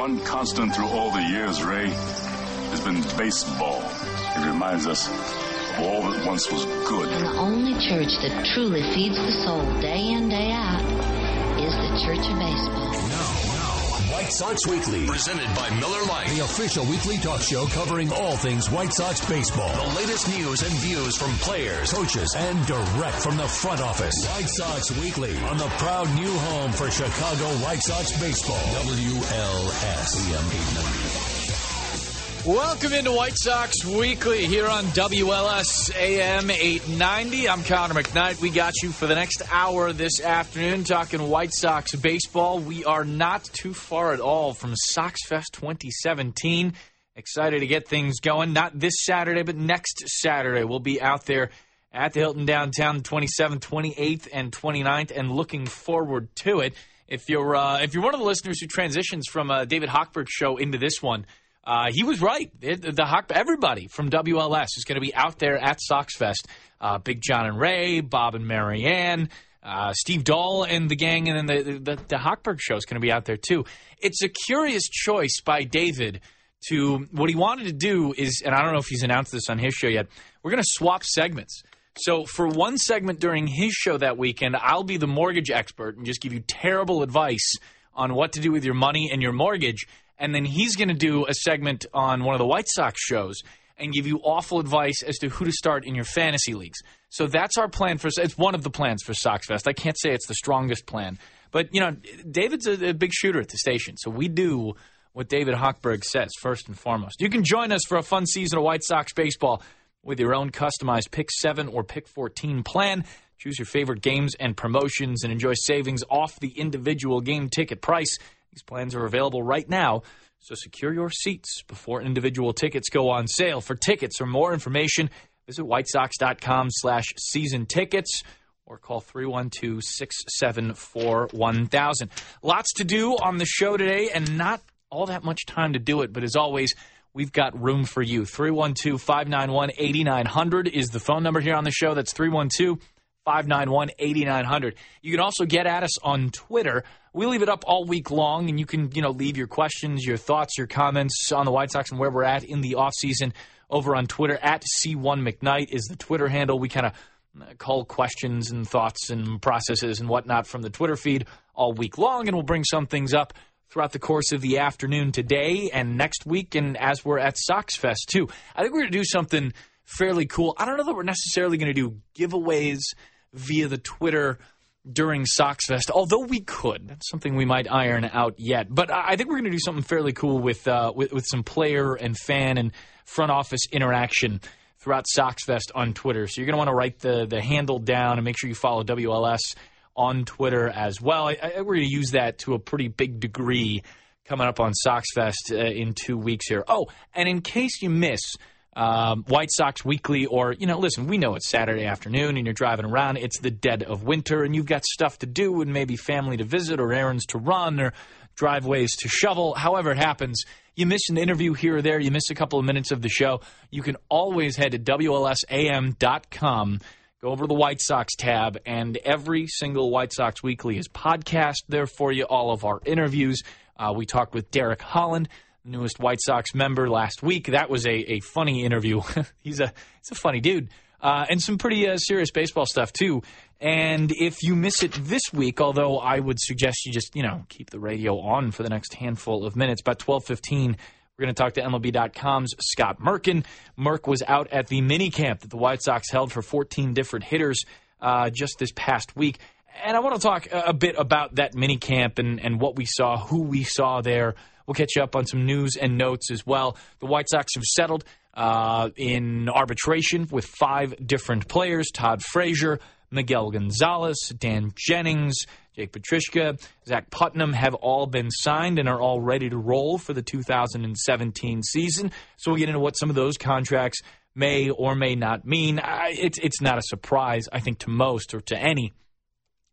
one constant through all the years, Ray, has been baseball. It reminds us of all that once was good. And the only church that truly feeds the soul day in, day out is the Church of Baseball. White Sox Weekly, presented by Miller Lite, the official weekly talk show covering all things White Sox baseball. The latest news and views from players, coaches, and direct from the front office. White Sox Weekly on the proud new home for Chicago White Sox baseball. WLS AM 890. Welcome into White Sox Weekly here on WLS AM 890. I'm Connor McKnight. We got you for the next hour this afternoon talking White Sox baseball. We are not too far at all from Sox Fest 2017. Excited to get things going. Not this Saturday, but next Saturday. We'll be out there at the Hilton downtown the 27th, 28th, and 29th, and looking forward to it. If you're uh, if you're one of the listeners who transitions from uh, David Hochberg's show into this one, uh, he was right. The Hawk, everybody from WLS is going to be out there at Sox Fest. Uh, Big John and Ray, Bob and Marianne, uh, Steve Dahl and the gang, and then the, the, the Hochberg show is going to be out there too. It's a curious choice by David to what he wanted to do is, and I don't know if he's announced this on his show yet, we're going to swap segments. So for one segment during his show that weekend, I'll be the mortgage expert and just give you terrible advice on what to do with your money and your mortgage and then he's going to do a segment on one of the White Sox shows and give you awful advice as to who to start in your fantasy leagues. So that's our plan for. It's one of the plans for Sox Fest. I can't say it's the strongest plan, but you know, David's a, a big shooter at the station, so we do what David Hochberg says first and foremost. You can join us for a fun season of White Sox baseball with your own customized Pick 7 or Pick 14 plan. Choose your favorite games and promotions and enjoy savings off the individual game ticket price. These plans are available right now, so secure your seats before individual tickets go on sale. For tickets or more information, visit whitesox.com slash season tickets or call 312-674-1000. Lots to do on the show today and not all that much time to do it, but as always, we've got room for you. 312-591-8900 is the phone number here on the show. That's 312 591 8900. You can also get at us on Twitter. We leave it up all week long, and you can, you know, leave your questions, your thoughts, your comments on the White Sox and where we're at in the offseason over on Twitter. At C1 McKnight is the Twitter handle. We kind of uh, call questions and thoughts and processes and whatnot from the Twitter feed all week long, and we'll bring some things up throughout the course of the afternoon today and next week, and as we're at Sox Fest, too. I think we're going to do something fairly cool. I don't know that we're necessarily going to do giveaways via the Twitter during Soxfest, although we could. That's something we might iron out yet. But I think we're going to do something fairly cool with, uh, with, with some player and fan and front office interaction throughout Soxfest on Twitter. So you're going to want to write the the handle down and make sure you follow WLS on Twitter as well. I, I, we're going to use that to a pretty big degree coming up on Soxfest uh, in two weeks here. Oh, and in case you miss um, White Sox Weekly, or, you know, listen, we know it's Saturday afternoon and you're driving around. It's the dead of winter and you've got stuff to do and maybe family to visit or errands to run or driveways to shovel. However, it happens. You miss an interview here or there, you miss a couple of minutes of the show. You can always head to WLSAM.com, go over to the White Sox tab, and every single White Sox Weekly is podcast there for you. All of our interviews. Uh, we talked with Derek Holland newest White Sox member last week. That was a, a funny interview. he's a he's a funny dude. Uh, and some pretty uh, serious baseball stuff too. And if you miss it this week, although I would suggest you just you know keep the radio on for the next handful of minutes, about twelve fifteen, we're going to talk to MLB.com's Scott Merkin. Merk was out at the mini camp that the White Sox held for fourteen different hitters uh, just this past week. And I want to talk a bit about that mini camp and, and what we saw, who we saw there, We'll catch you up on some news and notes as well. The White Sox have settled uh, in arbitration with five different players Todd Frazier, Miguel Gonzalez, Dan Jennings, Jake Petricka, Zach Putnam have all been signed and are all ready to roll for the 2017 season. So we'll get into what some of those contracts may or may not mean. I, it's it's not a surprise, I think, to most or to any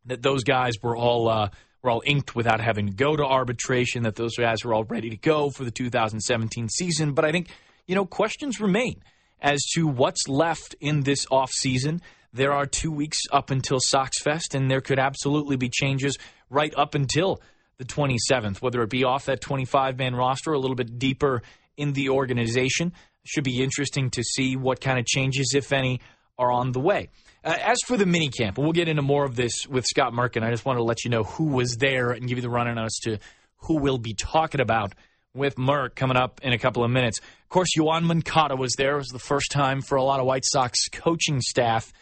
that those guys were all uh, were all inked without having to go to arbitration, that those guys were all ready to go for the 2017 season. But I think, you know, questions remain as to what's left in this offseason. There are two weeks up until Sox Fest, and there could absolutely be changes right up until the 27th, whether it be off that 25 man roster, a little bit deeper in the organization. Should be interesting to see what kind of changes, if any, are on the way. Uh, as for the minicamp, we'll get into more of this with Scott Merkin. I just wanted to let you know who was there and give you the rundown as to who we'll be talking about with Merk coming up in a couple of minutes. Of course, Yoan Moncada was there. It was the first time for a lot of White Sox coaching staff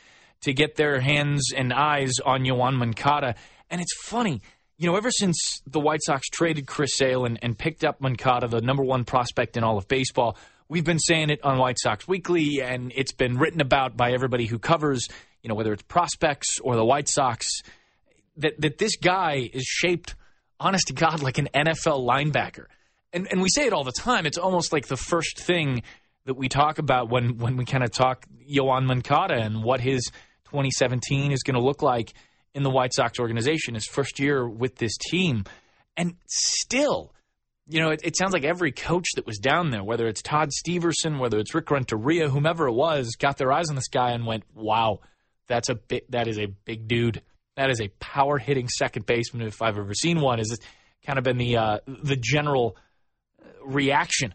to get their hands and eyes on Yoan Moncada. And it's funny, you know, ever since the White Sox traded Chris Sale and, and picked up Moncada, the number one prospect in all of baseball, we've been saying it on White Sox Weekly, and it's been written about by everybody who covers, you know, whether it's prospects or the White Sox, that, that this guy is shaped, honest to God, like an NFL linebacker. And, and we say it all the time. It's almost like the first thing that we talk about when, when we kind of talk Yoan Moncada and what his 2017 is going to look like in the White Sox organization, his first year with this team. And still, you know, it, it, sounds like every coach that was down there, whether it's Todd Steverson, whether it's Rick Renteria, whomever it was, got their eyes on this guy and went, "Wow, that's a bit. That is a big dude. That is a power hitting second baseman if I've ever seen one." Is kind of been the uh, the general reaction.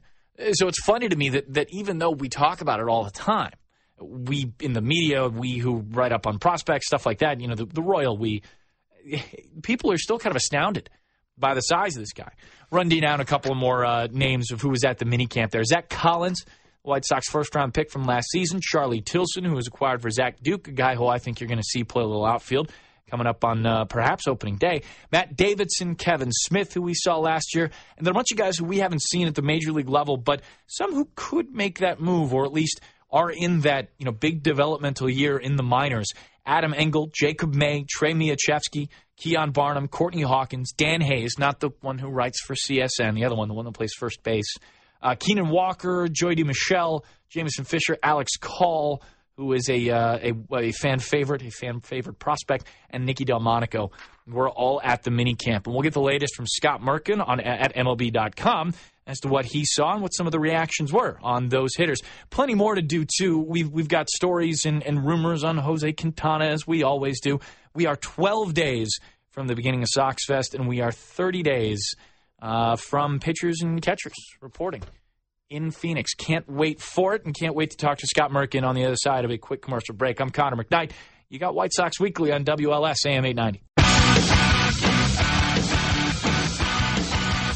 So it's funny to me that that even though we talk about it all the time, we in the media, we who write up on prospects, stuff like that, you know, the, the royal we people are still kind of astounded by the size of this guy. Run down a couple more uh, names of who was at the mini camp there. Zach Collins, White Sox first round pick from last season. Charlie Tilson, who was acquired for Zach Duke, a guy who I think you're going to see play a little outfield coming up on uh, perhaps opening day. Matt Davidson, Kevin Smith, who we saw last year, and then a bunch of guys who we haven't seen at the major league level, but some who could make that move or at least are in that you know big developmental year in the minors. Adam Engel, Jacob May, Trey Michalczewski, Keon Barnum, Courtney Hawkins, Dan Hayes, not the one who writes for CSN, the other one, the one that plays first base. Uh, Keenan Walker, Joey DeMichele, Jameson Fisher, Alex Call, who is a, uh, a, a fan favorite, a fan favorite prospect, and Nicky Delmonico. We're all at the mini camp, and we'll get the latest from Scott Merkin on at MLB.com as to what he saw and what some of the reactions were on those hitters. Plenty more to do too. We've we've got stories and, and rumors on Jose Quintana as we always do. We are 12 days from the beginning of Sox Fest, and we are 30 days uh, from pitchers and catchers reporting in Phoenix. Can't wait for it, and can't wait to talk to Scott Merkin on the other side of a quick commercial break. I'm Connor McKnight. You got White Sox Weekly on WLS AM 890.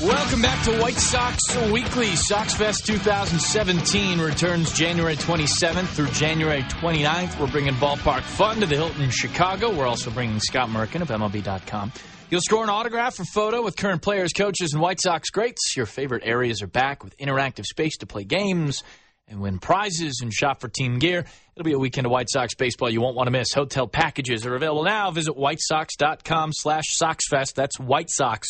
Welcome back to White Sox Weekly. Sox Fest 2017 returns January 27th through January 29th. We're bringing ballpark fun to the Hilton in Chicago. We're also bringing Scott Merkin of MLB.com. You'll score an autograph or photo with current players, coaches, and White Sox greats. Your favorite areas are back with interactive space to play games and win prizes and shop for team gear. It'll be a weekend of White Sox baseball you won't want to miss. Hotel packages are available now. Visit whitesox.com slash soxfest. That's White Sox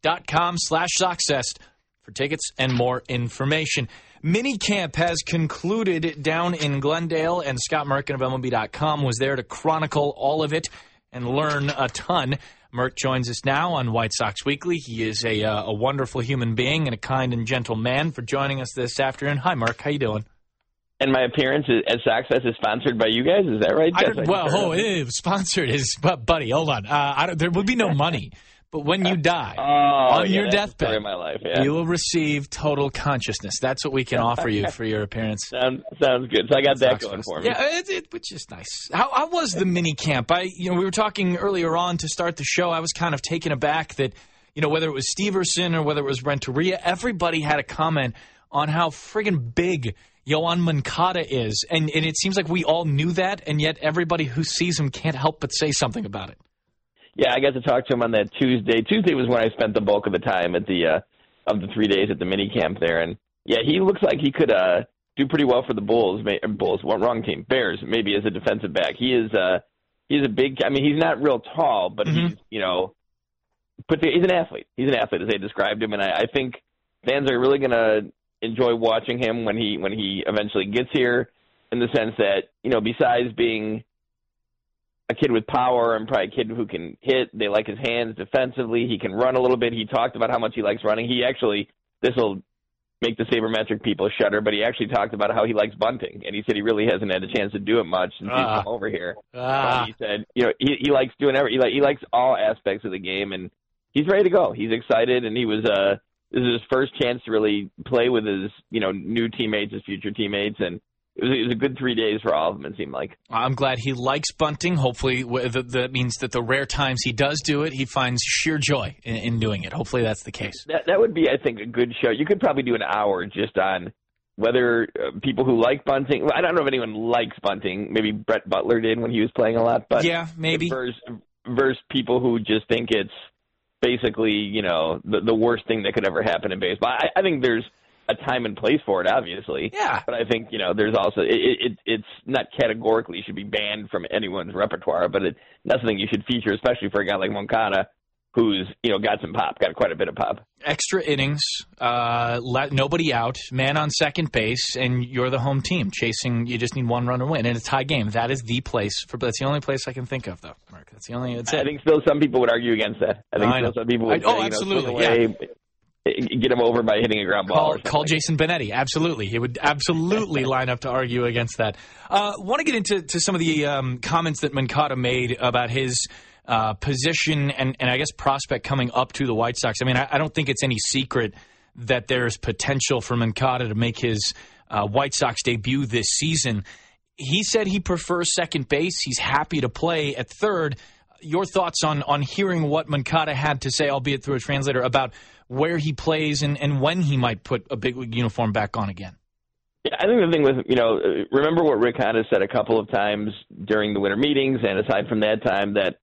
dot com slash Soxfest for tickets and more information. Mini camp has concluded down in Glendale, and Scott Merkin of MLB.com was there to chronicle all of it and learn a ton. Merk joins us now on White Sox Weekly. He is a, uh, a wonderful human being and a kind and gentle man for joining us this afternoon. Hi, Mark. How you doing? And my appearance at Soxfest is sponsored by you guys. Is that right? I, well, oh, sponsored is, but buddy, hold on. Uh, there would be no money. But when you die oh, on yeah, your deathbed, my life, yeah. you will receive total consciousness. That's what we can offer you for your appearance. Sounds sounds good. So I got that going for me. Yeah, it, it, which is nice. How, how was the mini camp? I, you know, we were talking earlier on to start the show. I was kind of taken aback that, you know, whether it was Steverson or whether it was Renteria, everybody had a comment on how friggin' big Yoan Moncada is, and and it seems like we all knew that, and yet everybody who sees him can't help but say something about it. Yeah, I got to talk to him on that Tuesday. Tuesday was when I spent the bulk of the time at the uh, of the three days at the mini camp there, and yeah, he looks like he could uh, do pretty well for the Bulls. May, Bulls, well, wrong team, Bears, maybe as a defensive back. He is uh, he's a big. I mean, he's not real tall, but mm-hmm. he's you know, but he's an athlete. He's an athlete as they described him, and I, I think fans are really going to enjoy watching him when he when he eventually gets here. In the sense that you know, besides being a kid with power and probably a kid who can hit. They like his hands defensively. He can run a little bit. He talked about how much he likes running. He actually, this will make the sabermetric people shudder, but he actually talked about how he likes bunting, and he said he really hasn't had a chance to do it much since he's come over here. Ah. he said, you know, he, he likes doing every he, like, he likes all aspects of the game, and he's ready to go. He's excited, and he was uh this is his first chance to really play with his you know new teammates, his future teammates, and it was, it was a good three days for all of them. It seemed like. I'm glad he likes bunting. Hopefully, that means that the rare times he does do it, he finds sheer joy in, in doing it. Hopefully, that's the case. That that would be, I think, a good show. You could probably do an hour just on whether uh, people who like bunting. I don't know if anyone likes bunting. Maybe Brett Butler did when he was playing a lot, but yeah, maybe versus, versus people who just think it's basically you know the the worst thing that could ever happen in baseball. I, I think there's a time and place for it, obviously. Yeah. But I think you know there's also it, it it's not categorically should be banned from anyone's repertoire, but it, that's something you should feature, especially for a guy like Moncada who's you know got some pop, got quite a bit of pop. Extra innings, uh, let nobody out, man on second base, and you're the home team chasing. You just need one run to win in a tie game. That is the place for. That's the only place I can think of, though, Mark. That's the only. That's I think still some people would argue against that. I think I still some people would I- say, oh, you know, absolutely, swing away, Get him over by hitting a ground ball. Call, call Jason Benetti. Absolutely. He would absolutely line up to argue against that. Uh, Want to get into to some of the um, comments that Moncada made about his uh, position and, and I guess prospect coming up to the White Sox. I mean, I, I don't think it's any secret that there's potential for Moncada to make his uh, White Sox debut this season. He said he prefers second base. He's happy to play at third. Your thoughts on on hearing what Moncada had to say, albeit through a translator, about where he plays and, and when he might put a big league uniform back on again? Yeah, I think the thing with you know, remember what Rick Hahn said a couple of times during the winter meetings, and aside from that time, that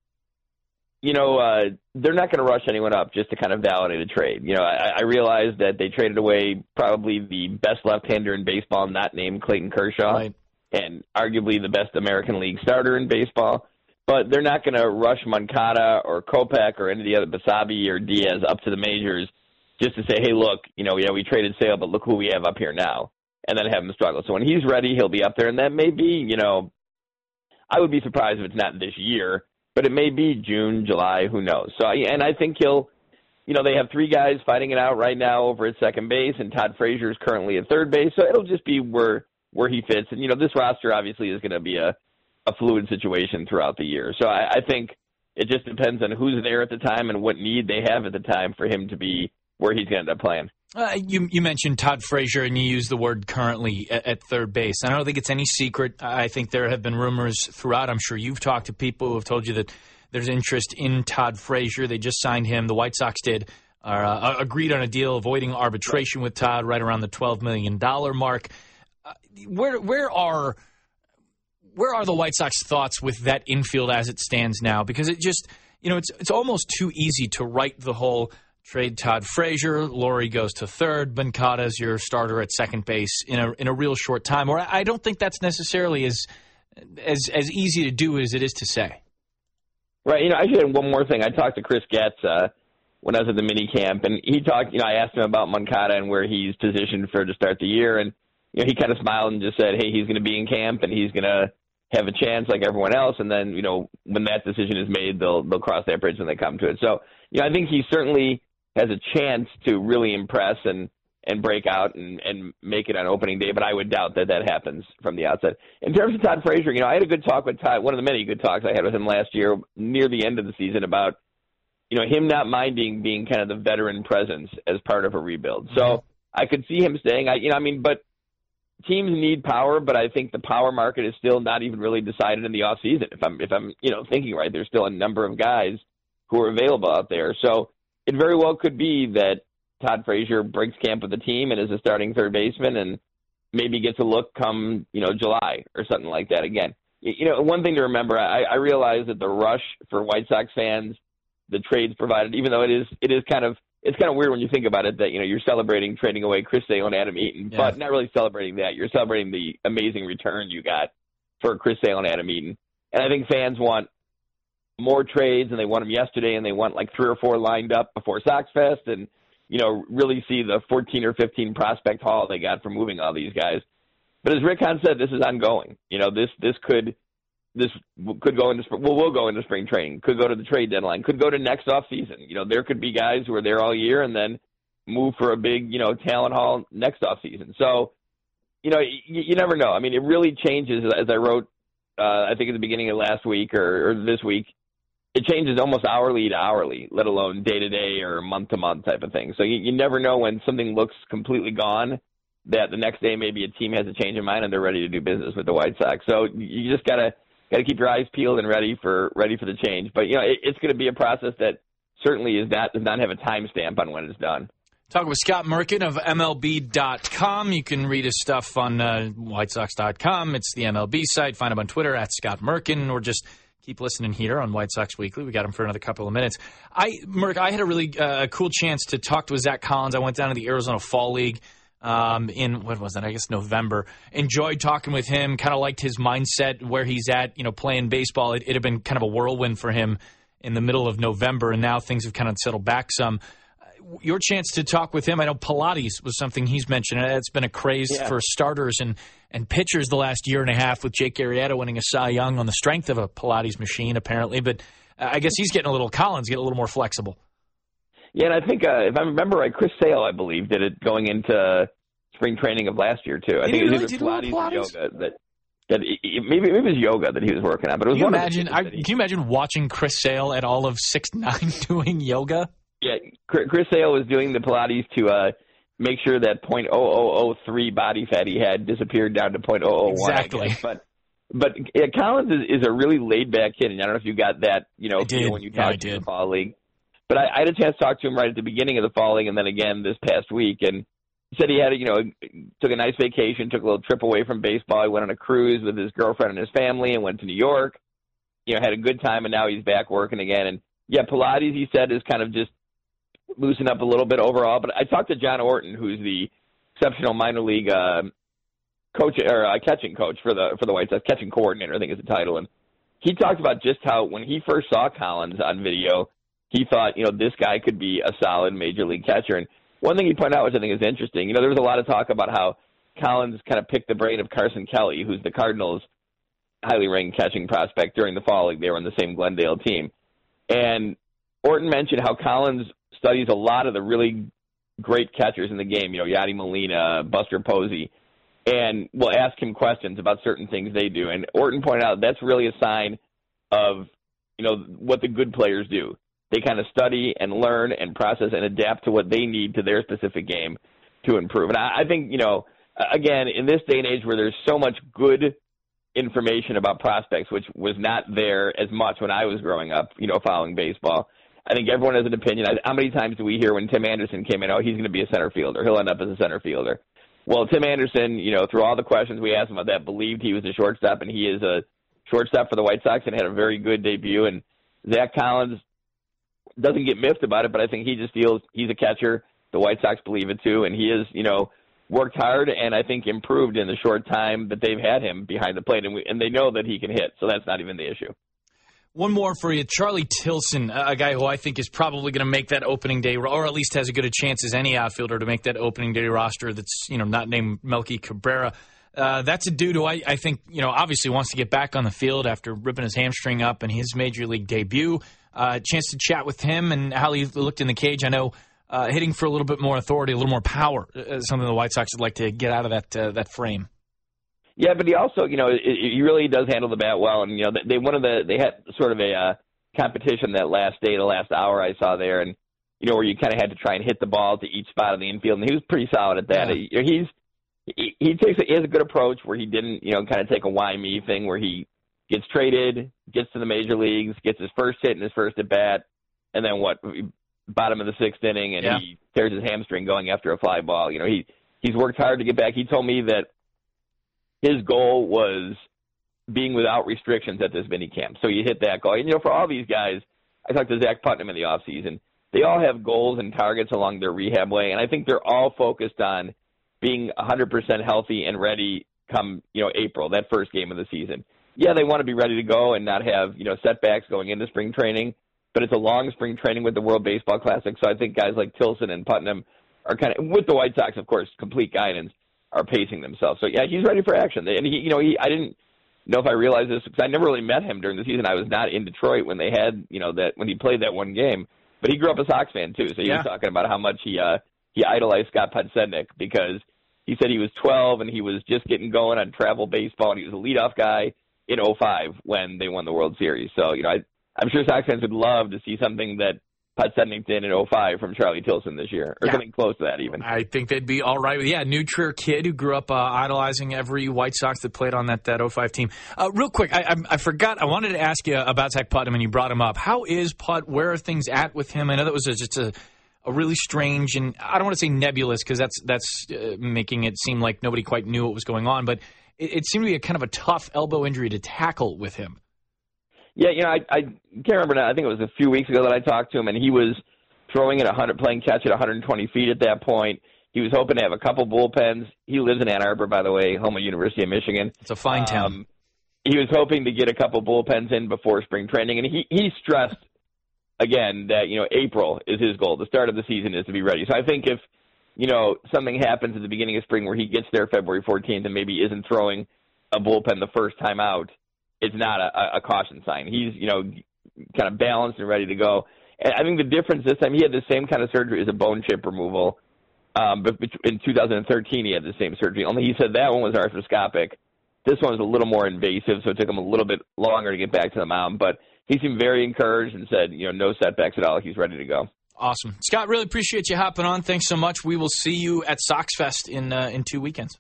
you know uh, they're not going to rush anyone up just to kind of validate a trade. You know, I, I realize that they traded away probably the best left-hander in baseball, not named Clayton Kershaw, Right. and arguably the best American League starter in baseball. But they're not going to rush Moncada or Kopech or any of the other Basabe or Diaz up to the majors just to say, hey, look, you know, yeah, we traded Sale, but look who we have up here now, and then have him struggle. So when he's ready, he'll be up there, and that may be, you know, I would be surprised if it's not this year, but it may be June, July, who knows. So, and I think he'll, you know, they have three guys fighting it out right now over at second base, and Todd Frazier is currently at third base. So it'll just be where where he fits. And you know, this roster obviously is going to be a a fluid situation throughout the year. So I, I think it just depends on who's there at the time and what need they have at the time for him to be where he's going to end up playing. Uh, you, you mentioned Todd Frazier, and you used the word currently at, at third base. I don't think it's any secret. I think there have been rumors throughout. I'm sure you've talked to people who have told you that there's interest in Todd Frazier. They just signed him. The White Sox did. Uh, agreed on a deal avoiding arbitration with Todd right around the $12 million mark. Uh, where where are where are the White Sox thoughts with that infield as it stands now? Because it just you know it's it's almost too easy to write the whole trade Todd Frazier, Lawrie goes to third, Moncada's your starter at second base in a in a real short time. Or I don't think that's necessarily as as as easy to do as it is to say. Right. You know, I should add one more thing. I talked to Chris Getz uh, when I was at the mini camp, and he talked. You know, I asked him about Moncada and where he's positioned for to start the year, and you know, he kind of smiled and just said, "Hey, he's going to be in camp, and he's going to have a chance like everyone else." And then, you know, when that decision is made, they'll they'll cross that bridge when they come to it. So, you know, I think he certainly has a chance to really impress and and break out and and make it on opening day. But I would doubt that that happens from the outset. In terms of Todd Frazier, you know, I had a good talk with Todd. One of the many good talks I had with him last year near the end of the season about you know him not minding being kind of the veteran presence as part of a rebuild. So mm-hmm. I could see him staying. I you know I mean, but teams need power, but I think the power market is still not even really decided in the off season. If I'm if I'm you know thinking right, there's still a number of guys who are available out there. So it very well could be that Todd Frazier breaks camp with the team and is a starting third baseman and maybe gets a look come, you know, July or something like that again. You know, one thing to remember, I, I realize that the rush for White Sox fans, the trades provided, even though it is it is kind of it's kind of weird when you think about it that, you know, you're celebrating trading away Chris Sale and Adam Eaton, Yeah. but not really celebrating that. You're celebrating the amazing return you got for Chris Sale and Adam Eaton. And I think fans want more trades and they want them yesterday and they want like three or four lined up before Sox Fest and you know really see the 14 or 15 prospect haul they got for moving all these guys. But as Rick Hahn said, this is ongoing. You know this this could this could go into. Well, will go into spring training. Could go to the trade deadline. Could go to next off season. You know there could be guys who are there all year and then move for a big you know talent haul next off season. So you know you, you never know. I mean it really changes as I wrote uh, I think at the beginning of last week or, or this week it changes almost hourly to hourly, let alone day to day or month to month type of thing. So you, you never know when something looks completely gone that the next day maybe a team has a change of mind and they're ready to do business with the White Sox. So you just gotta gotta keep your eyes peeled and ready for ready for the change. But you know it, it's going to be a process that certainly is not does not have a timestamp on when it's done. Talking with Scott Merkin of MLB.com. You can read his stuff on uh, WhiteSox.com. It's the MLB site. Find him on Twitter at Scott Merkin or just keep listening here on White Sox Weekly. We got him for another couple of minutes. I, Merk, I had a really uh, cool chance to talk to Zach Collins. I went down to the Arizona Fall League um, in what was that? I guess November. Enjoyed talking with him. Kind of liked his mindset, where he's at. You know, playing baseball. It, it had been kind of a whirlwind for him in the middle of November, and now things have kind of settled back some your chance to talk with him. I know Pilates was something he's mentioned. It's been a craze yeah. for starters and, and pitchers the last year and a half with Jake Arrieta winning a Cy Young on the strength of a Pilates machine, apparently. But uh, I guess he's getting a little, Collins, get a little more flexible. Yeah, and I think, uh, if I remember right, Chris Sale, I believe, did it going into spring training of last year, too. I did think it was really Pilates, Pilates, yoga that. That he, maybe, maybe it was yoga that he was working on, but it was can you imagine. I, can you imagine watching Chris Sale at all of six nine doing yoga? Yeah, Chris Sale was doing the Pilates to uh, make sure that point oh oh oh three body fat he had disappeared down to .001. Exactly. But but yeah, Collins is, is a really laid back kid, and I don't know if you got that you know when you yeah, talked to the fall league. But I, I had a chance to talk to him right at the beginning of the falling, and then again this past week, and said he had you know took a nice vacation, took a little trip away from baseball. He went on a cruise with his girlfriend and his family, and went to New York. You know, had a good time, and now he's back working again. And yeah, Pilates, he said, is kind of just loosen up a little bit overall. But I talked to John Orton, who's the exceptional minor league uh, coach or uh, catching coach for the for the White Sox, catching coordinator, I think is the title, and he talked about just how when he first saw Collins on video, he thought you know this guy could be a solid major league catcher. And one thing he pointed out, which I think is interesting, you know, there was a lot of talk about how Collins kind of picked the brain of Carson Kelly, who's the Cardinals' highly ranked catching prospect during the fall league. They were on the same Glendale team, and Orton mentioned how Collins studies a lot of the really great catchers in the game, you know, Yadi Molina, Buster Posey, and will ask him questions about certain things they do. And Orton pointed out that's really a sign of, you know, what the good players do. They kind of study and learn and process and adapt to what they need to their specific game to improve. And I, I think, you know, again, in this day and age where there's so much good information about prospects, which was not there as much when I was growing up, you know, following baseball. I think everyone has an opinion. How many times do we hear when Tim Anderson came in, oh, he's going to be a center fielder. He'll end up as a center fielder. Well, Tim Anderson, you know, through all the questions we asked him about that, believed he was a shortstop, and he is a shortstop for the White Sox and had a very good debut. And Zach Collins doesn't get miffed about it, but I think he just feels he's a catcher. The White Sox believe it too, and he is, you know, worked hard and I think improved in the short time that they've had him behind the plate, and, we, and they know that he can hit, so that's not even the issue. One more for you. Charlie Tilson, a guy who I think is probably going to make that opening day, or at least has as good a chance as any outfielder to make that opening day roster that's, you know, not named Melky Cabrera. Uh, that's a dude who I, I think, you know, obviously wants to get back on the field after ripping his hamstring up in his major league debut. Uh, chance to chat with him and how he looked in the cage. I know uh, hitting for a little bit more authority, a little more power, uh, something the White Sox would like to get out of that uh, that frame. Yeah, but he also, you know, he really does handle the bat well, and you know, they one of the they had sort of a uh, competition that last day, the last hour I saw there, and you know, where you kind of had to try and hit the ball to each spot of the infield, and he was pretty solid at that. Yeah. He's he, he takes a, he has a good approach where he didn't, you know, kind of take a why me thing where he gets traded, gets to the major leagues, gets his first hit in his first at bat, and then what? Bottom of the sixth inning, and yeah. he tears his hamstring going after a fly ball. You know, he he's worked hard to get back. He told me that his goal was being without restrictions at this mini camp. So you hit that goal. And, you know, for all these guys, I talked to Zach Putnam in the off season. They all have goals and targets along their rehab way, and I think they're all focused on being 100% healthy and ready come, you know, April, that first game of the season. Yeah, they want to be ready to go and not have, you know, setbacks going into spring training, but it's a long spring training with the World Baseball Classic, so I think guys like Tilson and Putnam are kind of, with the White Sox, of course, complete guidance are pacing themselves. So yeah, he's ready for action. And he, you know, he I didn't know if I realized this because I never really met him during the season. I was not in Detroit when they had, you know, that when he played that one game. But he grew up a Sox fan too, so he yeah. was talking about how much he uh he idolized Scott Podsednik because he said he was 12 and he was just getting going on travel baseball and he was a leadoff guy in 05 when they won the World Series. So, you know, I I'm sure Sox fans would love to see something that Podsednik did in 05 from Charlie Tilson this year, or Yeah. something close to that even. I think they'd be all right with yeah, new Trier kid who grew up uh, idolizing every White Sox that played on that that 05 team. Uh, real quick, I, I, I forgot. I wanted to ask you about Zach Putnam, and you brought him up. How is Putt? Where are things at with him? I know that was a, just a, a really strange and I don't want to say nebulous because that's that's uh, making it seem like nobody quite knew what was going on, but it, it seemed to be a kind of a tough elbow injury to tackle with him. Yeah, you know, I I can't remember now. I think it was a few weeks ago that I talked to him, and he was throwing at 100, playing catch at 120 feet at that point. He was hoping to have a couple bullpens. He lives in Ann Arbor, by the way, home of University of Michigan. It's a fine town. Um, he was hoping to get a couple bullpens in before spring training, and he he stressed again that you know April is his goal. The start of the season is to be ready. So I think if you know something happens at the beginning of spring where he gets there February 14th and maybe isn't throwing a bullpen the first time out, it's not a, a caution sign. He's you know kind of balanced and ready to go. And I think the difference this time he had the same kind of surgery as a bone chip removal. Um, but in 2013 he had the same surgery. Only he said that one was arthroscopic. This one was a little more invasive, so it took him a little bit longer to get back to the mound. But he seemed very encouraged and said, you know, no setbacks at all. He's ready to go. Awesome, Scott. Really appreciate you hopping on. Thanks so much. We will see you at Sox Fest in uh, in two weekends.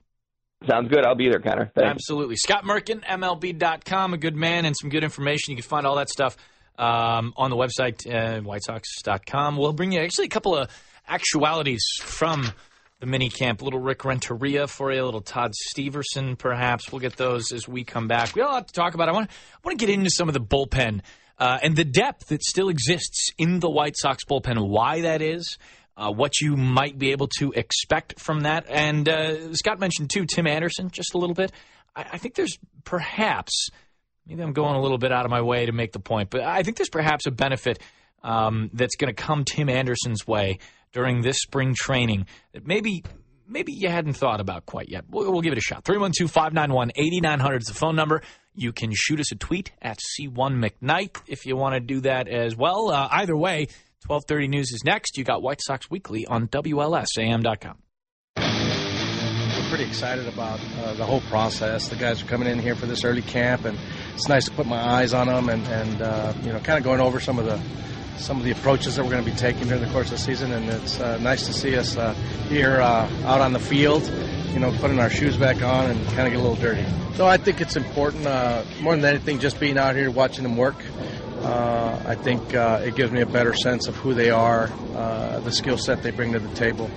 Sounds good. I'll be there, Connor. Thanks. Absolutely. Scott Merkin, MLB.com, a good man and some good information. You can find all that stuff um, on the website, uh, whitesox.com. We'll bring you actually a couple of actualities from the mini camp. little Rick Renteria for you, a little Todd Steverson, perhaps. We'll get those as we come back. We all have to talk about. I want, I want to get into some of the bullpen uh, and the depth that still exists in the White Sox bullpen, why that is. Uh, what you might be able to expect from that. And uh, Scott mentioned, too, Tim Anderson just a little bit. I, I think there's perhaps, maybe I'm going a little bit out of my way to make the point, but I think there's perhaps a benefit um, that's going to come Tim Anderson's way during this spring training that maybe maybe you hadn't thought about quite yet. We'll, we'll give it a shot. 312 591 8900 is the phone number. You can shoot us a tweet at C1McKnight if you want to do that as well. Uh, either way, 1230 News is next. You got White Sox Weekly on WLSAM.com. We're pretty excited about uh, the whole process. The guys are coming in here for this early camp, and it's nice to put my eyes on them and, and uh, you know, kind of going over some of the some of the approaches that we're going to be taking during the course of the season. And it's uh, nice to see us uh, here uh, out on the field, you know, putting our shoes back on and kind of get a little dirty. So I think it's important, uh, more than anything, just being out here watching them work. Uh, I think uh, it gives me a better sense of who they are, the skill set they bring to the table.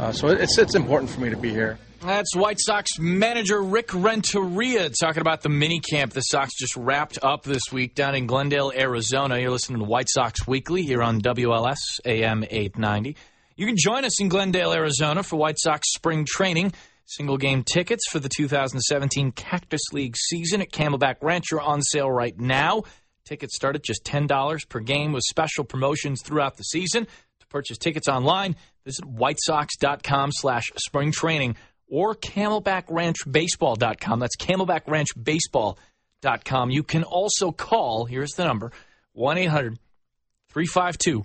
Uh, so it's it's important for me to be here. That's White Sox manager Rick Renteria talking about the mini camp the Sox just wrapped up this week down in Glendale, Arizona. You're listening to White Sox Weekly here on WLS AM 890. You can join us in Glendale, Arizona for White Sox spring training. Single game tickets for the 2017 Cactus League season at Camelback Ranch are on sale right now. Tickets start at just $10 per game with special promotions throughout the season. To purchase tickets online, visit whitesox.com slash spring training or camelbackranchbaseball.com. That's camelbackranchbaseball.com. You can also call, here's the number, 1 800 352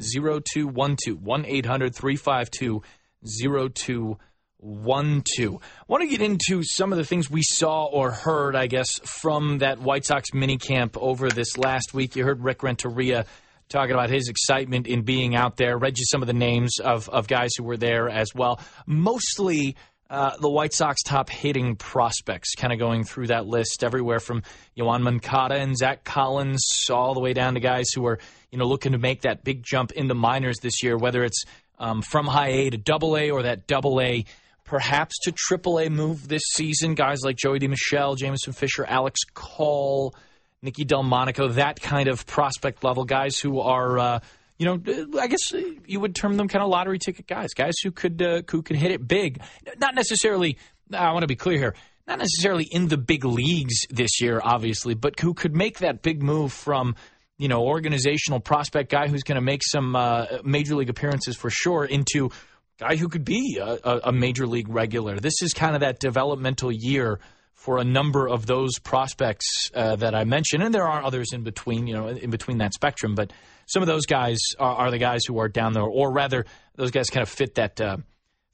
0212. 1 800 352 0212. I want to get into some of the things we saw or heard, I guess, from that White Sox minicamp over this last week. You heard Rick Renteria talking about his excitement in being out there. Read you some of the names of, of guys who were there as well. Mostly uh, the White Sox top hitting prospects, kind of going through that list everywhere from Yoan Moncada and Zach Collins, all the way down to guys who are you know looking to make that big jump in the minors this year, whether it's um, from high A to double A or that double A perhaps to triple A move this season. Guys like Joey DeMichele, Jameson Fisher, Alex Call, Nicky Delmonico, that kind of prospect level guys who are, uh, you know, I guess you would term them kind of lottery ticket guys, guys who could uh, who could hit it big. Not necessarily. I want to be clear here. Not necessarily in the big leagues this year, obviously, but who could make that big move from you know organizational prospect guy who's going to make some uh, major league appearances for sure into guy who could be a, a, a major league regular. This is kind of that developmental year for a number of those prospects uh, that I mentioned, and there are others in between, you know, in between that spectrum. But some of those guys are, are the guys who are down there, or rather, those guys kind of fit that uh,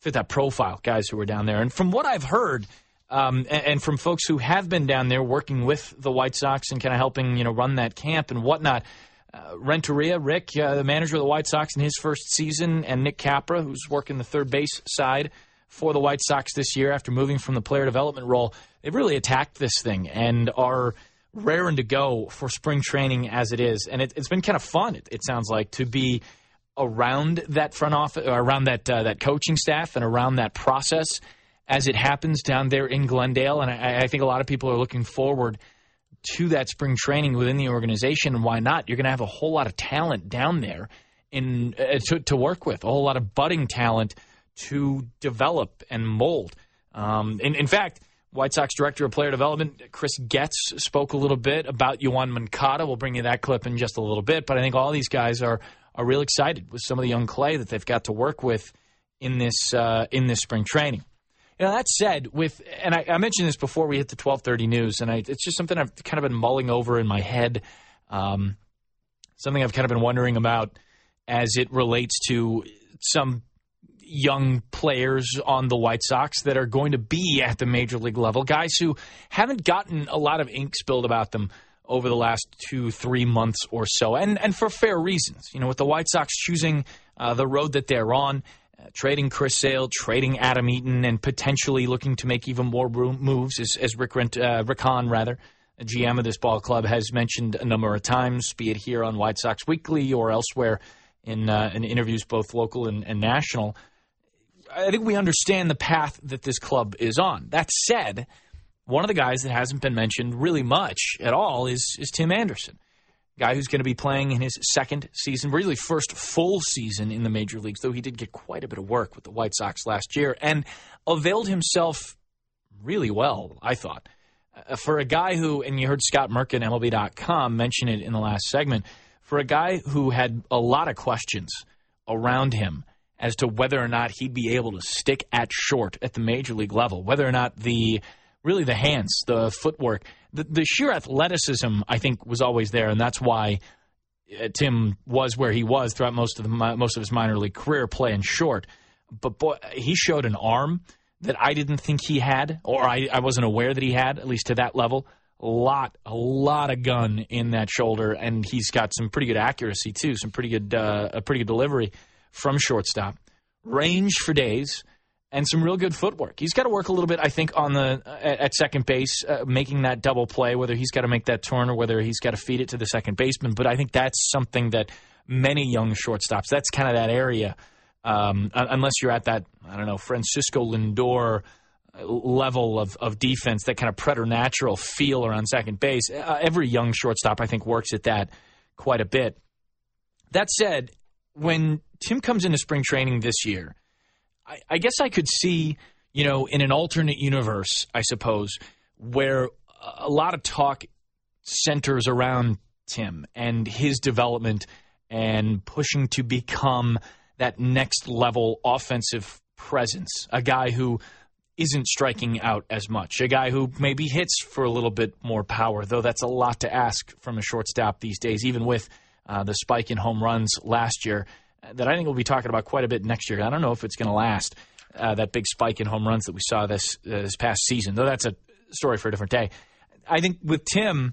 fit that profile. Guys who are down there, and from what I've heard, Um, and, and, from folks who have been down there working with the White Sox and kind of helping, you know, run that camp and whatnot. Uh, Renteria, Rick, uh, the manager of the White Sox in his first season, and Nick Capra, who's working the third base side for the White Sox this year after moving from the player development role. They've really attacked this thing and are raring to go for spring training as it is. And it, has been kind of fun, it, it, sounds like, to be around that front office, around that, uh, that coaching staff, and around that process as it happens down there in Glendale. And I, I think a lot of people are looking forward to that spring training within the organization. And why not? You're going to have a whole lot of talent down there in uh, to, to, work with, a whole lot of budding talent to develop and mold. Um, in, in fact, White Sox Director of Player Development Chris Getz spoke a little bit about Yoan Moncada. We'll bring you that clip in just a little bit, but I think all these guys are are real excited with some of the young clay that they've got to work with in this uh, in this spring training. Know, that said, with and I, I, mentioned this before we hit the twelve thirty news, and I, it's just something I've kind of been mulling over in my head. Um, something I've kind of been wondering about as it relates to some young players on the White Sox that are going to be at the major league level, guys who haven't gotten a lot of ink spilled about them over the last two, three months or so, and and for fair reasons. You know, with the White Sox choosing uh, the road that they're on, uh, trading Chris Sale, trading Adam Eaton, and potentially looking to make even more moves, as, as Rick, Rent, uh, rather, GM of this ball club, has mentioned a number of times, be it here on White Sox Weekly or elsewhere in, uh, in interviews both local and, and national. I think we understand the path that this club is on. That said, one of the guys that hasn't been mentioned really much at all is, is Tim Anderson guy who's going to be playing in his second season, really first full season in the major leagues, though he did get quite a bit of work with the White Sox last year and availed himself really well, I thought. Uh, for a guy who, and you heard Scott Merkin, MLB.com, mention it in the last segment, for a guy who had a lot of questions around him as to whether or not he'd be able to stick at short at the major league level, whether or not the really the hands, the footwork, the, the sheer athleticism, I think, was always there, and that's why uh, Tim was where he was throughout most of the most of his minor league career, playing short. But boy, he showed an arm that I didn't think he had, or I, I wasn't aware that he had, at least to that level. A lot, a lot of gun in that shoulder, and he's got some pretty good accuracy too, some pretty good, uh, a pretty good delivery from shortstop. Range for days and some real good footwork. He's got to work a little bit, I think, on the at, at second base, uh, making that double play. Whether he's got to make that turn or whether he's got to feed it to the second baseman. But I think that's something that many young shortstops. That's kind of that area. Um, unless you're at that, I don't know, Francisco Lindor level of, of defense, that kind of preternatural feel around second base. Uh, every young shortstop, I think, works at that quite a bit. That said, when Tim comes into spring training this year. I, I guess I could see, you know, in an alternate universe, I suppose, where a lot of talk centers around Tim and his development and pushing to become that next level offensive presence, a guy who isn't striking out as much, a guy who maybe hits for a little bit more power, though that's a lot to ask from a shortstop these days, even with uh, the spike in home runs last year that I think we'll be talking about quite a bit next year. I don't know if it's going to last uh, that big spike in home runs that we saw this uh, this past season, though that's a story for a different day. I think with Tim,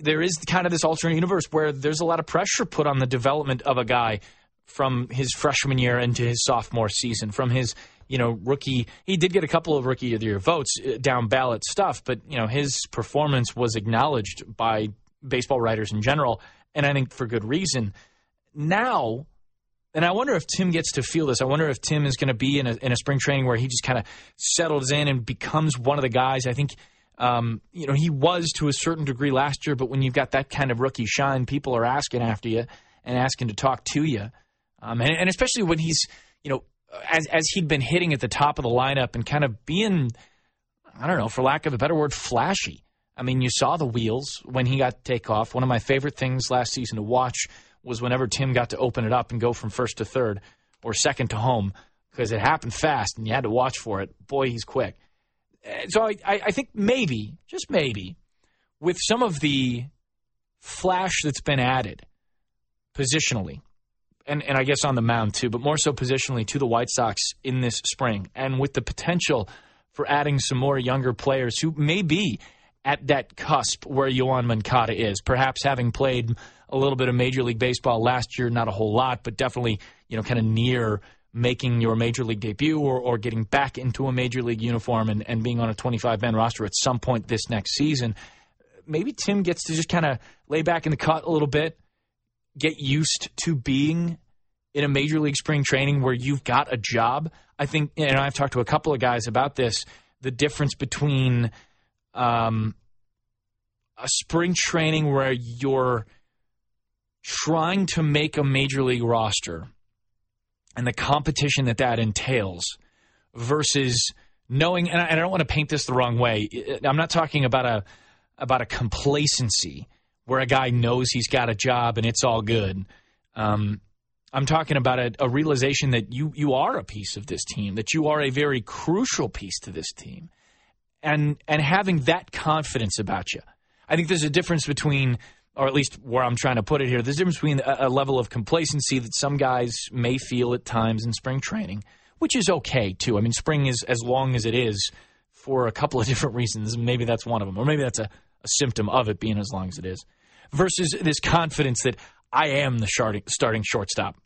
there is kind of this alternate universe where there's a lot of pressure put on the development of a guy from his freshman year into his sophomore season, from his you know rookie. He did get a couple of rookie of the year votes uh, down ballot stuff, but you know his performance was acknowledged by baseball writers in general, and I think for good reason. Now and I wonder if Tim gets to feel this. I wonder if Tim is going to be in a, in a spring training where he just kind of settles in and becomes one of the guys. I think, um, you know, he was to a certain degree last year, but when you've got that kind of rookie shine, people are asking after you and asking to talk to you. Um, and, and especially when he's, you know, as, as he'd been hitting at the top of the lineup and kind of being, I don't know, for lack of a better word, flashy. I mean, you saw the wheels when he got takeoff. One of my favorite things last season to watch was whenever Tim got to open it up and go from first to third or second to home because it happened fast and you had to watch for it. Boy, he's quick. Uh, so I, I think maybe, just maybe, with some of the flash that's been added positionally, and, and I guess on the mound too, but more so positionally to the White Sox in this spring, and with the potential for adding some more younger players who may be at that cusp where Yoan Moncada is, perhaps having played a little bit of Major League Baseball last year, not a whole lot, but definitely, you know, kind of near making your Major League debut or, or getting back into a Major League uniform and, and being on a 25 man roster at some point this next season. Maybe Tim gets to just kind of lay back in the cut a little bit, get used to being in a Major League spring training where you've got a job. I think, and I've talked to a couple of guys about this, the difference between um, a spring training where you're trying to make a major league roster and the competition that that entails versus knowing and I, and I don't want to paint this the wrong way i'm not talking about a about a complacency where a guy knows he's got a job and it's all good. Um, i'm talking about a, a realization that you you are a piece of this team that you are a very crucial piece to this team and and having that confidence about you i think there's a difference between or at least where I'm trying to put it here, there's a difference between a, a, level of complacency that some guys may feel at times in spring training, which is okay too. I mean, spring is as long as it is for a couple of different reasons. Maybe that's one of them, or maybe that's a, a symptom of it being as long as it is, versus this confidence that I am the starting, starting shortstop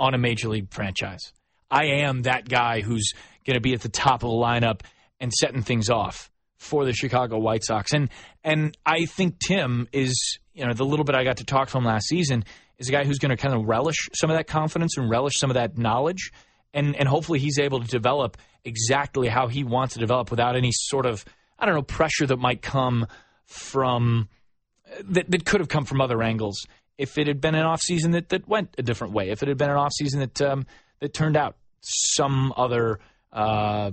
on a major league franchise. I am that guy who's going to be at the top of the lineup and setting things off for the Chicago White Sox. And and I think Tim is you know, the little bit I got to talk to him last season is a guy who's going to kind of relish some of that confidence and relish some of that knowledge. And, and hopefully he's able to develop exactly how he wants to develop without any sort of, I don't know, pressure that might come from, that, that could have come from other angles if it had been an offseason that, that went a different way, if it had been an offseason that, um, that turned out some other, uh,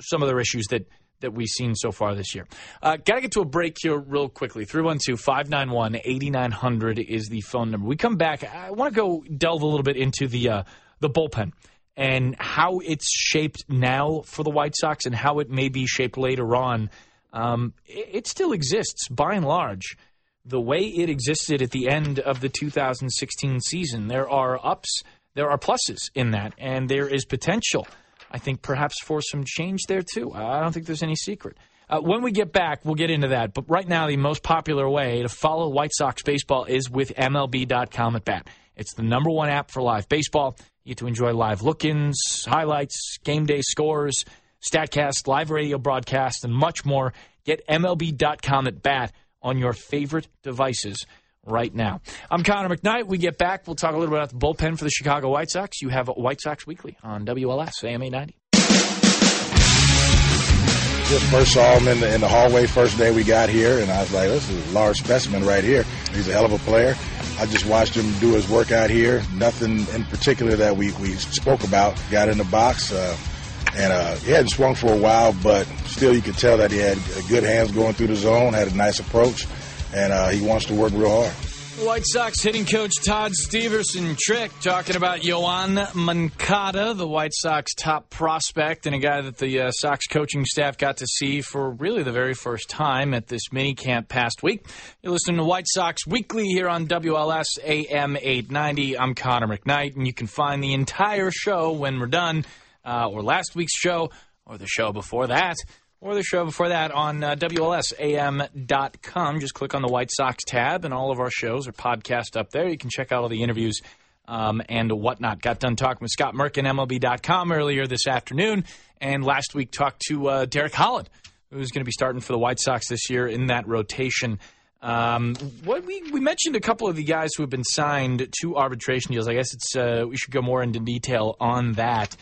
some other issues that, that we've seen so far this year. Uh, Got to get to a break here real quickly. 312 591 8900 is the phone number. We come back. I want to go delve a little bit into the, uh, the bullpen and how it's shaped now for the White Sox and how it may be shaped later on. Um, it, it still exists by and large the way it existed at the end of the 2016 season. There are ups, there are pluses in that, and there is potential I think perhaps for some change there too. I don't think there's any secret. Uh, when we get back, we'll get into that. But right now, the most popular way to follow White Sox baseball is with MLB.com at bat. It's the number one app for live baseball. You get to enjoy live look ins, highlights, game day scores, StatCast, live radio broadcasts, and much more. Get MLB.com at bat on your favorite devices right now. I'm Connor McKnight. We get back. We'll talk a little bit about the bullpen for the Chicago White Sox. You have White Sox Weekly on WLS AM 890. Just first saw him in the, in the hallway first day we got here, and I was like, this is a large specimen right here. He's a hell of a player. I just watched him do his work out here. Nothing in particular that we, we spoke about. Got in the box, uh, and uh, he hadn't swung for a while, but still you could tell that he had good hands going through the zone, had a nice approach and uh, he wants to work real hard. White Sox hitting coach Todd Steverson trick talking about Yoan Moncada, the White Sox top prospect, and a guy that the uh, Sox coaching staff got to see for really the very first time at this mini camp past week. You're listening to White Sox Weekly here on WLS AM 890. I'm Connor McKnight, and you can find the entire show when we're done, uh, or last week's show, or the show before that or the show before that on uh, WLSAM.com. Just click on the White Sox tab, and all of our shows are podcast up there. You can check out all the interviews um, and whatnot. Got done talking with Scott Merkin, MLB.com, earlier this afternoon, and last week talked to uh, Derek Holland, who's going to be starting for the White Sox this year in that rotation. Um, what we, we mentioned a couple of the guys who have been signed to arbitration deals. I guess it's uh, we should go more into detail on that.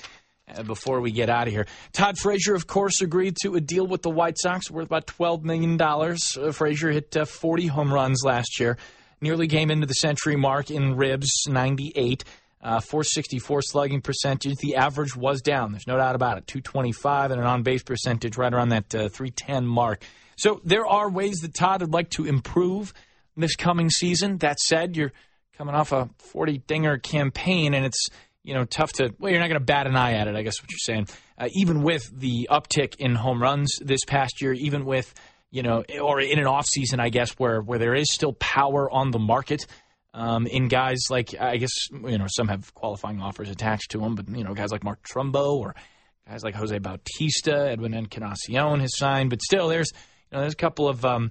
Uh, before we get out of here. Todd Frazier, of course, agreed to a deal with the White Sox worth about $12 million. Uh, Frazier hit uh, 40 home runs last year, nearly came into the century mark in ribs, 98. Uh, 464 slugging percentage. The average was down. There's no doubt about it. 225 and an on base percentage right around that uh, 310 mark. So there are ways that Todd would like to improve this coming season. That said, you're coming off a 40 dinger campaign, and it's you know, tough to, well, you're not going to bat an eye at it, I guess what you're saying. Uh, even with the uptick in home runs this past year, even with, you know, or in an off season, I guess, where, where there is still power on the market um, in guys like, I guess, you know, some have qualifying offers attached to them, but, you know, guys like Mark Trumbo or Guys like Jose Bautista, Edwin Encarnacion has signed, but still, there's you know there's a couple of um,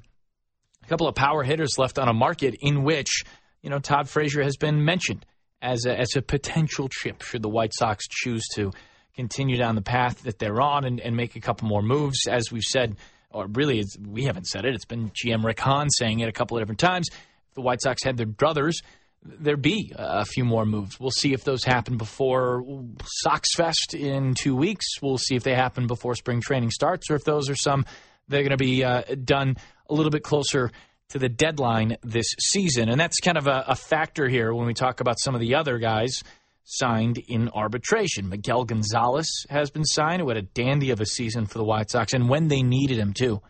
a couple of power hitters left on a market in which you know Todd Frazier has been mentioned as a, as a potential chip should the White Sox choose to continue down the path that they're on and, and make a couple more moves. As we've said, or really, we haven't said it. It's been GM Rick Hahn saying it a couple of different times. If the White Sox had their brothers, there be a few more moves. We'll see if those happen before Sox Fest in two weeks. We'll see if they happen before spring training starts, or if those are some they're going to be uh, done a little bit closer to the deadline this season. And that's kind of a, a factor here when we talk about some of the other guys signed in arbitration. Miguel Gonzalez has been signed, who had a dandy of a season for the White Sox, and when they needed him, too.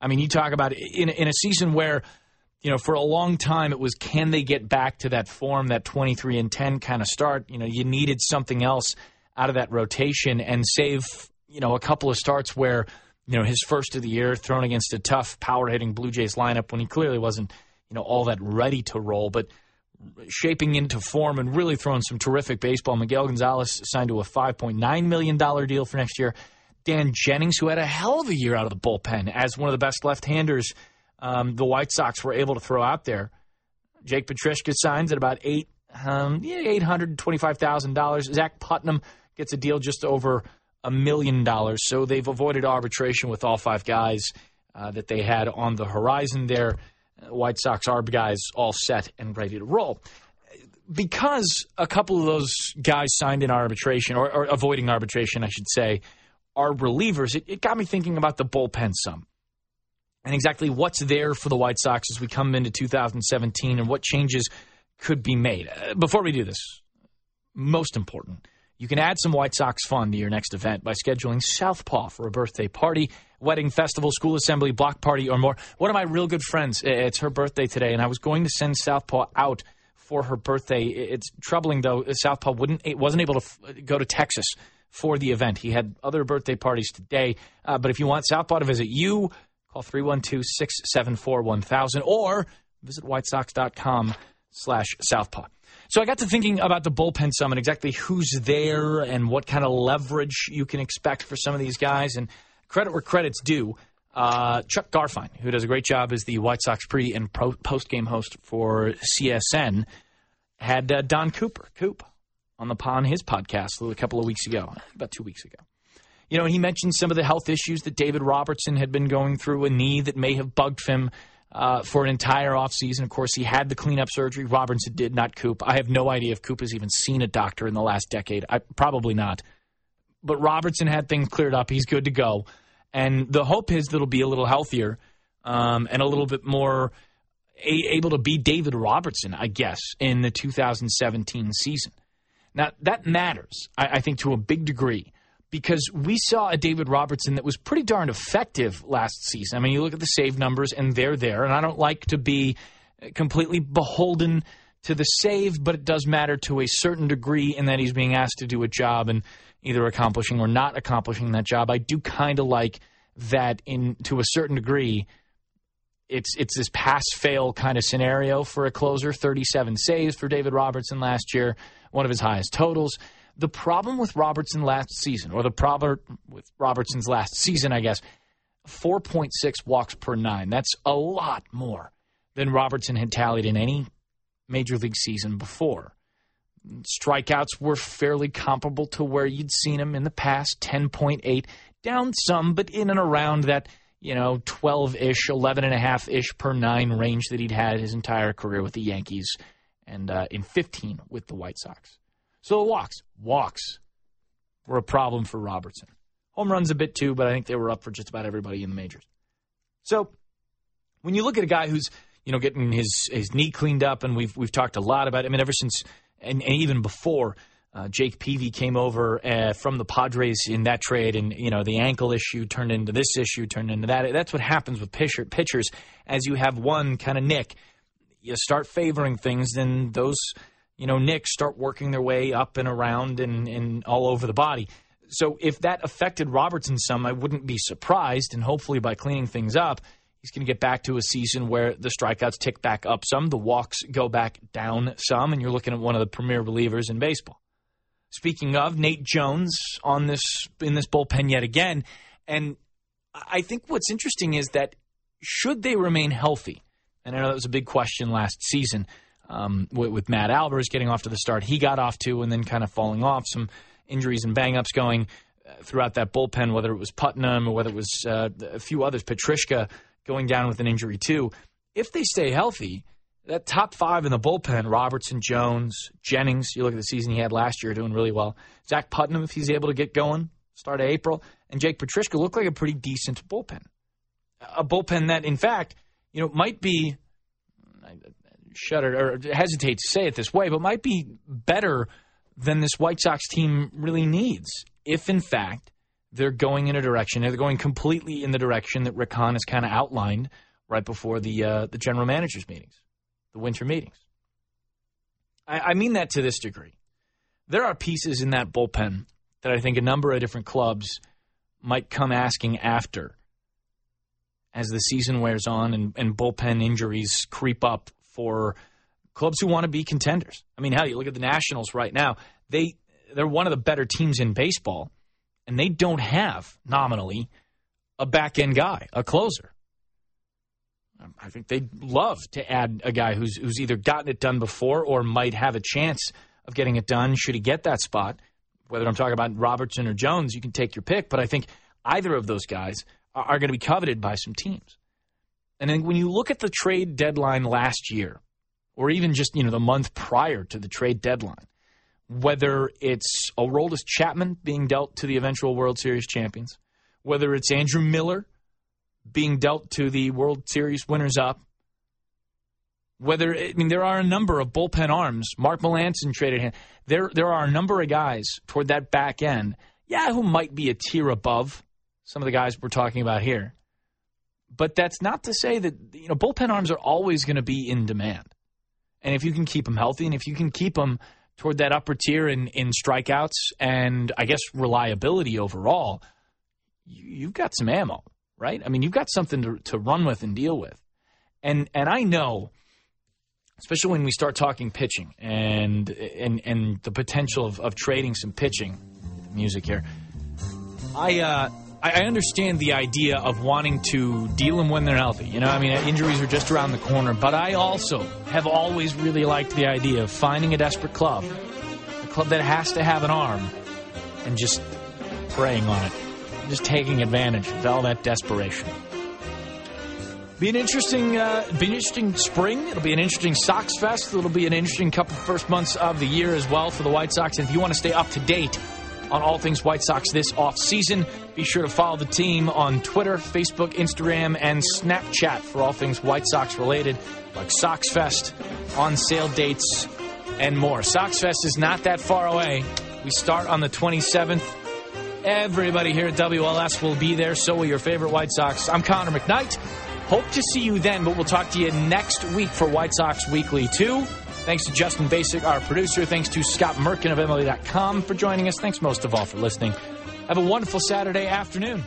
I mean, you talk about in, in a season where, you know, for a long time it was can they get back to that form, that 23 and 10 kind of start? You know, you needed something else out of that rotation and save, you know, a couple of starts where – you know, his first of the year thrown against a tough power hitting Blue Jays lineup when he clearly wasn't, you know, all that ready to roll, but shaping into form and really throwing some terrific baseball. Miguel Gonzalez signed to a $5.9 million deal for next year. Dan Jennings, who had a hell of a year out of the bullpen as one of the best left-handers um, the White Sox were able to throw out there. Jake Petricka signs at about eight, um, yeah, eight hundred twenty-five thousand dollars. Zach Putnam gets a deal just over a million dollars. So they've avoided arbitration with all five guys uh, that they had on the horizon there. White Sox ARB guys all set and ready to roll. Because a couple of those guys signed in arbitration, or, or avoiding arbitration, I should say, are relievers, it, it got me thinking about the bullpen some and exactly what's there for the White Sox as we come into 2017 and what changes could be made. Uh, before we do this, most important, you can add some White Sox fun to your next event by scheduling Southpaw for a birthday party, wedding, festival, school assembly, block party, or more. One of my real good friends, it's her birthday today, and I was going to send Southpaw out for her birthday. It's troubling though. Southpaw wouldn't wasn't able to f- go to Texas for the event. He had other birthday parties today. Uh, but if you want Southpaw to visit you, call 312-674-1000 or visit whitesox.com slash Southpaw. So I got to thinking about the bullpen some and exactly who's there and what kind of leverage you can expect for some of these guys. And credit where credit's due. Uh, Chuck Garfien, who does a great job as the White Sox pre and post game host for CSN, had uh, Don Cooper, Coop, on the on his podcast a couple of weeks ago, about two weeks ago. You know, he mentioned some of the health issues that David Robertson had been going through, a knee that may have bugged him uh, for an entire offseason. Of course, he had the cleanup surgery. Robertson did, not Coop. I have no idea if Coop has even seen a doctor in the last decade. I, probably not. But Robertson had things cleared up. He's good to go. And the hope is that he'll be a little healthier um, and a little bit more a- able to be David Robertson, I guess, in the 2017 season. Now, that matters, I, I think, to a big degree because we saw a David Robertson that was pretty darn effective last season. I mean, you look at the save numbers and they're there, and I don't like to be completely beholden to the save, but it does matter to a certain degree in that he's being asked to do a job and either accomplishing or not accomplishing that job. I do kind of like that in to a certain degree. It's it's this pass fail kind of scenario for a closer. 37 saves for David Robertson last year, one of his highest totals. The problem with Robertson last season, or the problem with Robertson's last season, I guess, 4.6 walks per nine. That's a lot more than Robertson had tallied in any major league season before. Strikeouts were fairly comparable to where you'd seen him in the past 10.8, down some, but in and around that, you know, 12 ish, 11.5 ish per nine range that he'd had his entire career with the Yankees and uh, in 15 with the White Sox. So walks, walks were a problem for Robertson. Home runs a bit too, but I think they were up for just about everybody in the majors. So when you look at a guy who's you know getting his his knee cleaned up, and we've we've talked a lot about. It, I mean, ever since and, and even before. Uh, Jake Peavy came over uh, from the Padres in that trade, and you know the ankle issue turned into this issue, turned into that. That's what happens with pitcher, pitchers. As you have one kind of nick, you start favoring things, then those you know, nicks start working their way up and around and, and all over the body. So if that affected Robertson some, I wouldn't be surprised. And hopefully by cleaning things up, he's going to get back to a season where the strikeouts tick back up some, the walks go back down some, and you're looking at one of the premier relievers in baseball. Speaking of Nate Jones on this in this bullpen yet again, and I think what's interesting is that should they remain healthy, and I know that was a big question last season um, with, with, Matt Albers getting off to the start he got off to, and then kind of falling off, some injuries and bang ups going uh, throughout that bullpen, whether it was Putnam or whether it was uh, a few others, Petricka going down with an injury too. If they stay healthy, that top five in the bullpen, Robertson, Jones, Jennings, you look at the season he had last year, doing really well. Zach Putnam, if he's able to get going, start of April, and Jake Petricka look like a pretty decent bullpen. A bullpen that, in fact, you know, might be, shudder or hesitate to say it this way, but might be better than this White Sox team really needs if, in fact, they're going in a direction, they're going completely in the direction that Rick Hahn has kind of outlined right before the uh, the general managers meetings, the winter meetings. I, I mean that to this degree. There are pieces in that bullpen that I think a number of different clubs might come asking after as the season wears on and, and bullpen injuries creep up for clubs who want to be contenders. I mean, hell, you look at the Nationals right now. They they're one of the better teams in baseball, and they don't have nominally a back end guy, a closer. Um, I think they'd love to add a guy who's who's either gotten it done before or might have a chance of getting it done should he get that spot. Whether I'm talking about Robertson or Jones, you can take your pick, but I think either of those guys are, are going to be coveted by some teams. And then when you look at the trade deadline last year, or even just you know the month prior to the trade deadline, whether it's Aroldis Chapman being dealt to the eventual World Series champions, whether it's Andrew Miller being dealt to the World Series winners up, whether I mean there are a number of bullpen arms. Mark Melancon traded him. There there are a number of guys toward that back end, yeah, who might be a tier above some of the guys we're talking about here. But that's not to say that you know bullpen arms are always going to be in demand. And if you can keep them healthy and if you can keep them toward that upper tier in, in strikeouts and I guess reliability overall, you, have got some ammo, right? I mean, you've got something to, to run with and deal with. And and I know, especially when we start talking pitching and and and the potential of, of trading some pitching music here. I uh, I understand the idea of wanting to deal them when they're healthy. You know, I mean, injuries are just around the corner. But I also have always really liked the idea of finding a desperate club, a club that has to have an arm, and just preying on it, just taking advantage of all that desperation. Be an interesting, uh, be an interesting spring. It'll be an interesting Sox Fest. It'll be an interesting couple first months of the year as well for the White Sox. And if you want to stay up to date on all things White Sox this offseason. Be sure to follow the team on Twitter, Facebook, Instagram, and Snapchat for all things White Sox related, like Sox Fest, on sale dates, and more. Sox Fest is not that far away. We start on the 27th. Everybody here at WLS will be there. So will your favorite White Sox. I'm Connor McKnight. Hope to see you then, but we'll talk to you next week for White Sox Weekly 2. Thanks to Justin Basic, our producer. Thanks to Scott Merkin of MLB.com for joining us. Thanks most of all for listening. Have a wonderful Saturday afternoon.